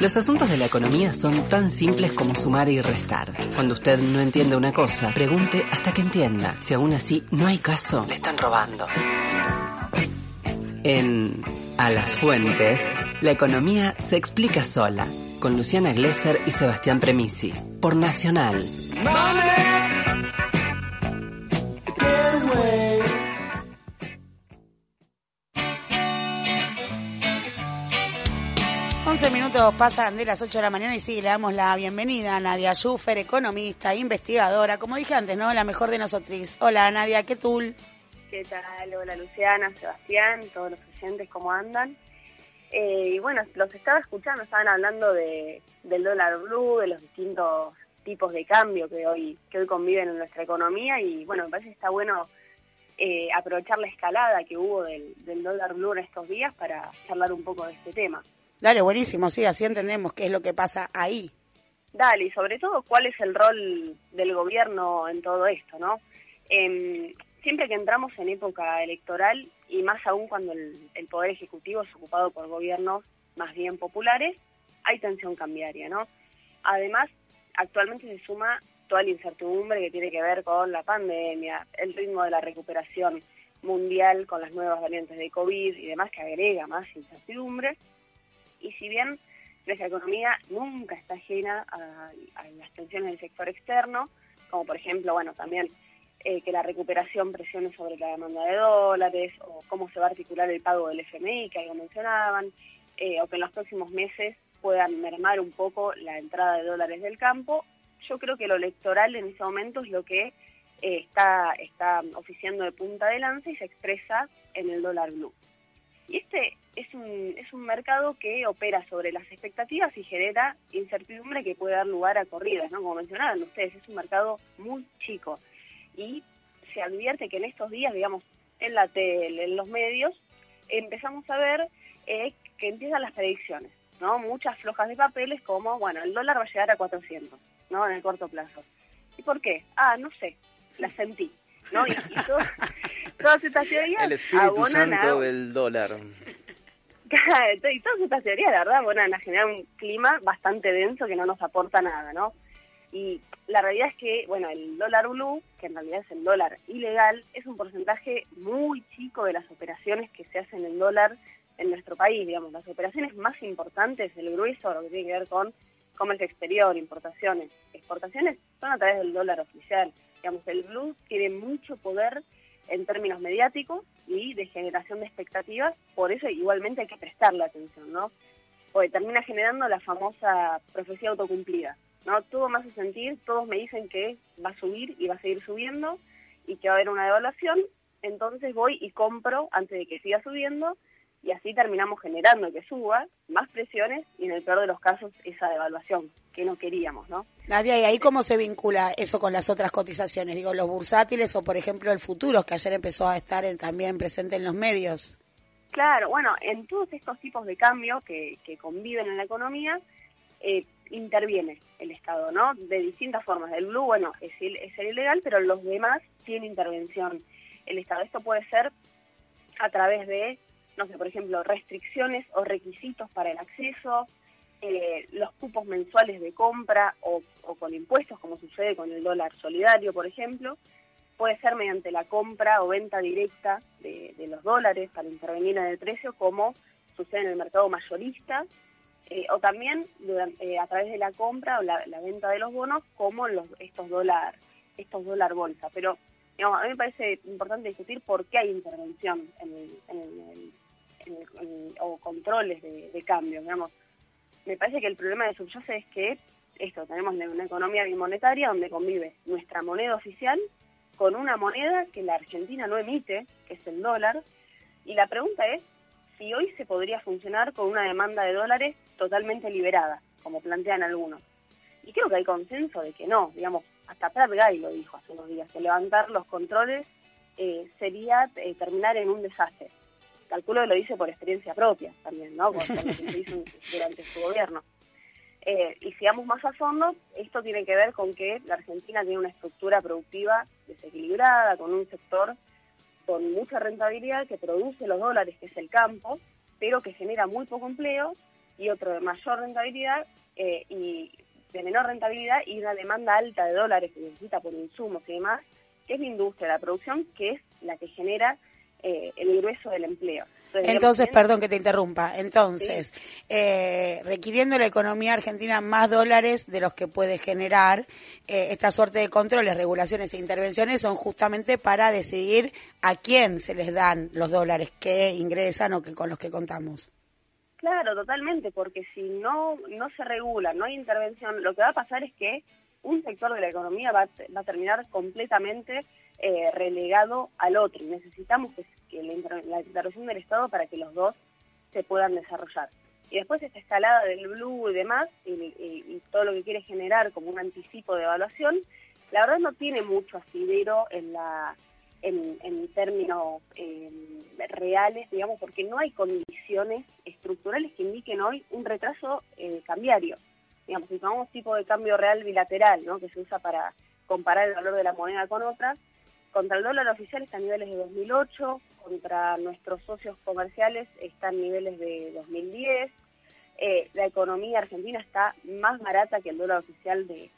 Los asuntos de la economía son tan simples como sumar y restar. Cuando usted no entiende una cosa, pregunte hasta que entienda. Si aún así no hay caso, le están robando. En A las Fuentes, la economía se explica sola, con Luciana Glesser y Sebastián Premisi, por Nacional. 11 minutos pasan de las 8 de la mañana y sí, le damos la bienvenida a Nadia Schuffer, economista, investigadora, como dije antes, ¿no? La mejor de nosotros. Hola Nadia, ¿qué tal? ¿Qué tal? Hola Luciana, Sebastián, todos los oyentes, ¿cómo andan? Eh, y bueno, los estaba escuchando, estaban hablando de, del dólar blue, de los distintos tipos de cambio que hoy, que hoy conviven en nuestra economía y bueno, me parece que está bueno eh, aprovechar la escalada que hubo del, del dólar blue en estos días para charlar un poco de este tema. Dale, buenísimo, sí, así entendemos qué es lo que pasa ahí. Dale, y sobre todo, ¿cuál es el rol del gobierno en todo esto, no? Em, siempre que entramos en época electoral, y más aún cuando el, el, Poder Ejecutivo es ocupado por gobiernos más bien populares, hay tensión cambiaria, ¿no? Además, actualmente se suma toda la incertidumbre que tiene que ver con la pandemia, el ritmo de la recuperación mundial con las nuevas variantes de COVID y demás, que agrega más incertidumbre. Y si bien nuestra economía nunca está ajena a, las tensiones del sector externo, como por ejemplo, bueno, también eh, que la recuperación presione sobre la demanda de dólares, o cómo se va a articular el pago del FMI, que algo mencionaban, eh, o que en los próximos meses puedan mermar un poco la entrada de dólares del campo. Yo creo que lo electoral en ese momento es lo que eh, está, está oficiando de punta de lanza y se expresa en el dólar blue. Y este es un, es un mercado que opera sobre las expectativas y genera incertidumbre que puede dar lugar a corridas, ¿no? Como mencionaban ustedes, es un mercado muy chico y se advierte que en estos días, digamos, en la tele, en los medios, empezamos a ver eh, que empiezan las predicciones, ¿no? Muchas flojas de papeles como, bueno, el dólar va a llegar a 400, ¿no? En el corto plazo. ¿Y por qué? Ah, no sé, la sentí, ¿no? Y, y todo, todas estas teorías El espíritu santo a, del dólar. y todas estas teorías, la verdad, abonan a generar un clima bastante denso que no nos aporta nada, ¿no? Y la realidad es que, bueno, el dólar blue, que en realidad es el dólar ilegal, es un porcentaje muy chico de las operaciones que se hacen en dólar en nuestro país, digamos. Las operaciones más importantes, el grueso, lo que tiene que ver con comercio exterior, importaciones, exportaciones, son a través del dólar oficial. Digamos, el blue tiene mucho poder en términos mediáticos y de generación de expectativas, por eso igualmente hay que prestarle atención, ¿no? Porque termina generando la famosa profecía autocumplida. ¿no? Todo me hace sentir, todos me dicen que va a subir y va a seguir subiendo y que va a haber una devaluación, entonces voy y compro antes de que siga subiendo y así terminamos generando que suba más presiones y en el peor de los casos esa devaluación que no queríamos, ¿no? Nadia, ¿y ahí cómo se vincula eso con las otras cotizaciones? Digo, los bursátiles o, por ejemplo, el futuro, que ayer empezó a estar también presente en los medios. Claro, bueno, en todos estos tipos de cambios que, que conviven en la economía, eh, interviene el Estado, ¿no? De distintas formas. El blue, bueno, es, es el ilegal, pero los demás tiene intervención el Estado. Esto puede ser a través de, no sé, por ejemplo, restricciones o requisitos para el acceso, eh, los cupos mensuales de compra o, con impuestos, como sucede con el dólar solidario, por ejemplo. Puede ser mediante la compra o venta directa de, los dólares para intervenir en el precio, como sucede en el mercado mayorista, eh, o también eh, a través de la compra o la, venta de los bonos como los, estos dólar estos dólar bolsa. Pero a mí me parece importante discutir por qué hay intervención en el, en el, o controles de, cambio. Digamos. Me parece que el problema de subyacente es que esto tenemos una economía bimonetaria donde convive nuestra moneda oficial con una moneda que la Argentina no emite, que es el dólar, y la pregunta es si hoy se podría funcionar con una demanda de dólares totalmente liberada, como plantean algunos. Y creo que hay consenso de que no, digamos, hasta Pratt Guy lo dijo hace unos días, que levantar los controles eh, sería eh, terminar en un desastre. Calculo que lo dice por experiencia propia también, ¿no? Con, lo que se hizo durante su gobierno. Eh, y sigamos más a fondo, esto tiene que ver con que la Argentina tiene una estructura productiva desequilibrada, con un sector con mucha rentabilidad que produce los dólares, que es el campo, pero que genera muy poco empleo y otro de mayor rentabilidad eh, y de menor rentabilidad y una demanda alta de dólares que necesita por insumos y demás, que es la industria, la producción, que es la que genera eh, el grueso del empleo. Entonces, perdón que te interrumpa. Entonces, eh, requiriendo la economía argentina más dólares de los que puede generar, eh, esta suerte de controles, regulaciones e intervenciones son justamente para decidir a quién se les dan los dólares que ingresan o que con los que contamos. Claro, totalmente, porque si no no se regula, no hay intervención, lo que va a pasar es que un sector de la economía va, va a terminar completamente eh, relegado al otro. Y necesitamos que, la, intervención del Estado para que los dos se puedan desarrollar. Y después esta escalada del blue y demás, y, todo lo que quiere generar como un anticipo de evaluación, la verdad no tiene mucho asidero en la en, términos em, reales, digamos, porque no hay condiciones estructurales que indiquen hoy un retraso eh, cambiario. Digamos, si tomamos tipo de cambio real bilateral, ¿no? que se usa para comparar el valor de la moneda con otras, contra el dólar oficial está a niveles de 2008, contra nuestros socios comerciales está en niveles de 2010. Eh, la economía argentina está más barata que el dólar oficial de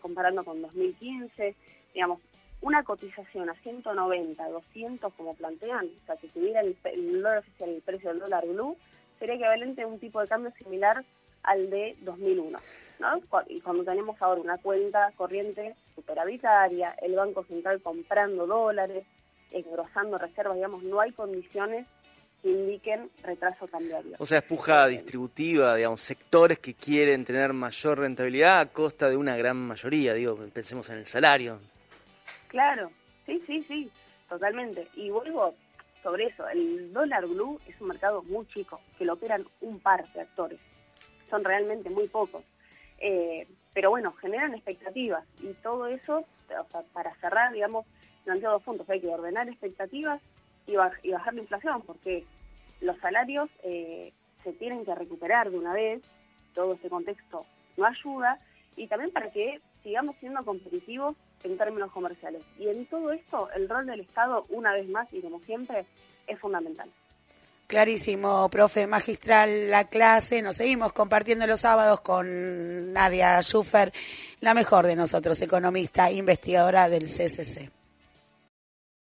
comparando con 2015. Digamos, una cotización a 190, 200 como plantean, o sea, que tuviera el, dólar oficial el precio del dólar blue, sería equivalente a un tipo de cambio similar al de 2001. ¿no? Y cuando tenemos ahora una cuenta corriente superavitaria, el Banco Central comprando dólares, engrosando reservas, digamos, no hay condiciones que indiquen retraso cambiario. O sea, es puja distributiva, digamos, sectores que quieren tener mayor rentabilidad a costa de una gran mayoría, digo, pensemos en el salario. Claro, sí, sí, sí, totalmente. Y vuelvo sobre eso, el dólar blue es un mercado muy chico, que lo operan un par de actores, son realmente muy pocos. Eh, pero bueno, generan expectativas y todo eso, o sea, para cerrar, digamos, planteo dos puntos. Hay que ordenar expectativas y, bajar la inflación, porque los salarios eh, se tienen que recuperar de una vez, todo este contexto no ayuda, y también para que sigamos siendo competitivos en términos comerciales. Y en todo esto, el rol del Estado, una vez más y como siempre, es fundamental. Clarísimo, profe, magistral la clase. Nos seguimos compartiendo los sábados con Nadia Schuffer, la mejor de nosotros, economista, investigadora del CCC.